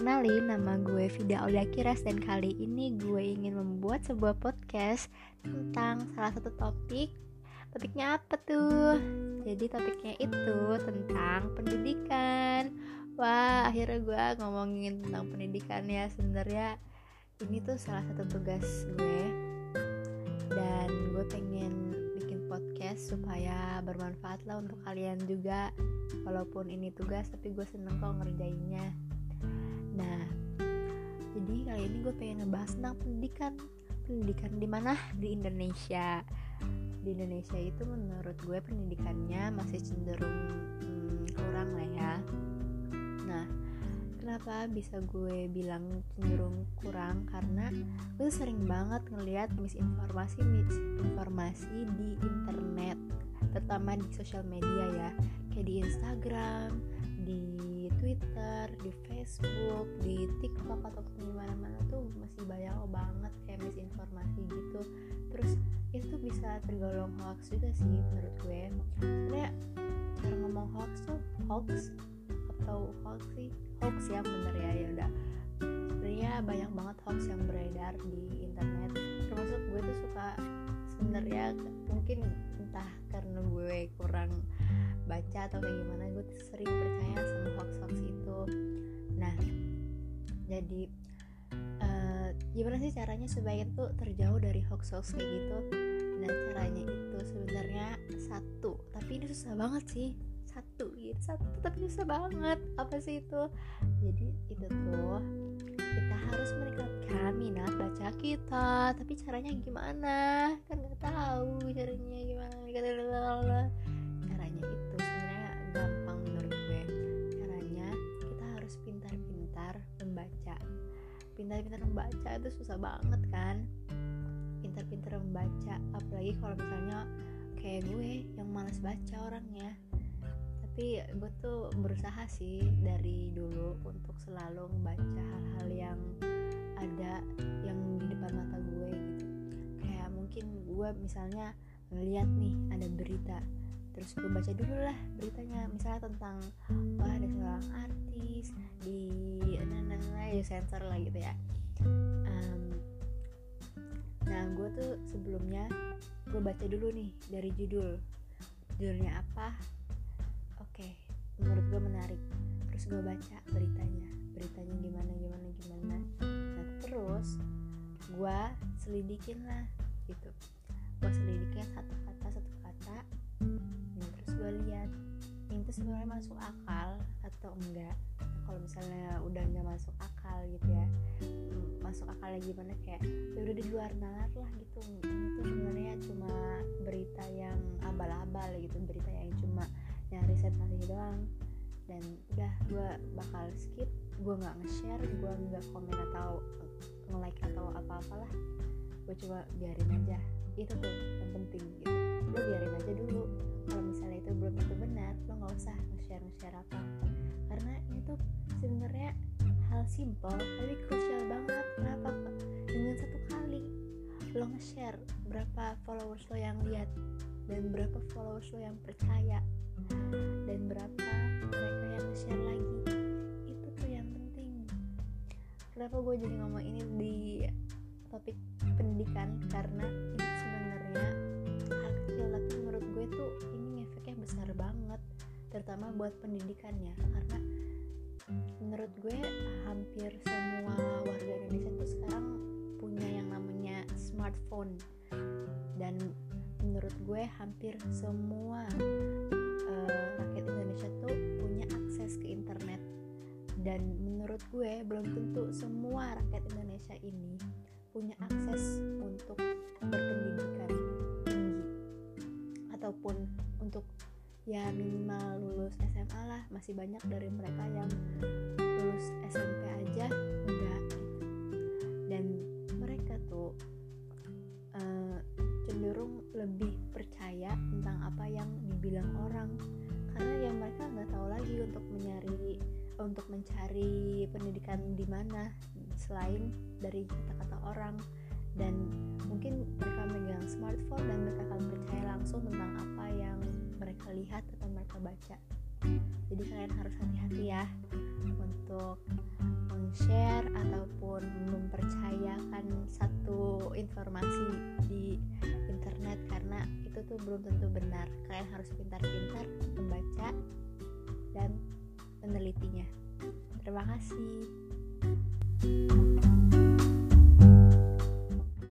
Kenalin, nama gue Vida Oldakiras dan kali ini gue ingin membuat sebuah podcast tentang salah satu topik. Topiknya apa tuh? Jadi topiknya itu tentang pendidikan. Wah, akhirnya gue ngomongin tentang pendidikan ya. Sebenarnya ini tuh salah satu tugas gue. Dan gue pengen bikin podcast supaya bermanfaat lah untuk kalian juga. Walaupun ini tugas tapi gue seneng kok ngerjainnya jadi kali ini gue pengen ngebahas tentang pendidikan. Pendidikan di mana? Di Indonesia. Di Indonesia itu menurut gue pendidikannya masih cenderung hmm, kurang lah ya. Nah, kenapa bisa gue bilang cenderung kurang? Karena gue sering banget ngelihat misinformasi misinformasi di internet, terutama di sosial media ya, kayak di Instagram, di Twitter, di Facebook, di TikTok ataupun di mana-mana tuh masih banyak banget kayak misinformasi gitu. Terus itu bisa tergolong hoax juga sih menurut gue. Sebenarnya cara ngomong hoax tuh hoax atau hoax sih hoax ya bener ya ya udah. Sebenarnya banyak banget hoax yang beredar di internet. Termasuk gue tuh suka sebenarnya mungkin entah karena gue kurang baca atau kayak gimana gue sering percaya sama hoax-hoax itu. Nah jadi uh, gimana sih caranya supaya itu terjauh dari hoax-hoax kayak gitu? Nah caranya itu sebenarnya satu tapi ini susah banget sih. Satu gitu. Satu tapi susah banget. Apa sih itu? Jadi itu tuh harus meningkatkan minat baca kita. Tapi caranya gimana? Kan nggak tahu caranya gimana. Caranya itu sebenarnya gampang menurut gue. Caranya kita harus pintar-pintar membaca. Pintar-pintar membaca itu susah banget kan? Pintar-pintar membaca apalagi kalau misalnya kayak gue yang malas baca orangnya. Tapi gue tuh berusaha sih dari dulu untuk selalu membaca hal-hal yang ada yang di depan mata gue gitu kayak mungkin gue misalnya ngeliat nih ada berita terus gue baca dulu lah beritanya misalnya tentang wah ada seorang artis di nana ya sensor lah gitu ya um, nah gue tuh sebelumnya gue baca dulu nih dari judul judulnya apa oke menurut gue menarik terus gue baca beritanya selidikin lah gitu. Gue selidikin satu kata satu kata nah, terus gue lihat ini tuh sebenarnya masuk akal atau enggak. Kalau misalnya udah nggak masuk akal gitu ya masuk akal gimana kayak ya udah di luar nalar lah gitu. Ini tuh sebenarnya cuma berita yang abal-abal gitu berita yang cuma nyari sensasi doang. Dan udah gue bakal skip gue nggak nge-share gue nggak komen atau nge-like atau apa-apalah gue coba biarin aja. Itu tuh yang penting gitu. Lo biarin aja dulu. Kalau misalnya itu belum tentu benar lo nggak usah nge-share nge-share apa. Karena itu sebenarnya hal simple tapi krusial banget. Kenapa? Dengan satu kali lo nge-share berapa followers lo yang lihat dan berapa followers lo yang percaya dan berapa mereka yang nge-share lagi itu tuh yang penting. Kenapa gue jadi ngomong ini di topik pendidikan karena ini sebenarnya hal kecil tapi menurut gue tuh ini efeknya besar banget terutama buat pendidikannya. Karena menurut gue hampir semua warga Indonesia tuh sekarang punya yang namanya smartphone. Dan menurut gue hampir semua uh, rakyat Indonesia tuh punya akses ke internet. Dan menurut gue belum tentu semua rakyat Indonesia ini punya akses untuk berpendidikan tinggi. Ataupun untuk ya minimal lulus SMA lah masih banyak dari mereka yang lulus SMP aja enggak gitu. Dan mereka tuh uh, cenderung lebih percaya tentang apa yang dibilang orang. Karena yang mereka nggak tahu lagi untuk mencari untuk mencari pendidikan di mana selain dari kata-kata orang dan mungkin mereka megang smartphone dan mereka akan percaya langsung tentang apa yang mereka lihat atau mereka baca jadi kalian harus hati-hati ya untuk share ataupun mempercayakan satu informasi di internet karena itu tuh belum tentu benar. Kalian harus pintar-pintar membaca dan menelitinya. Terima kasih. Thank you.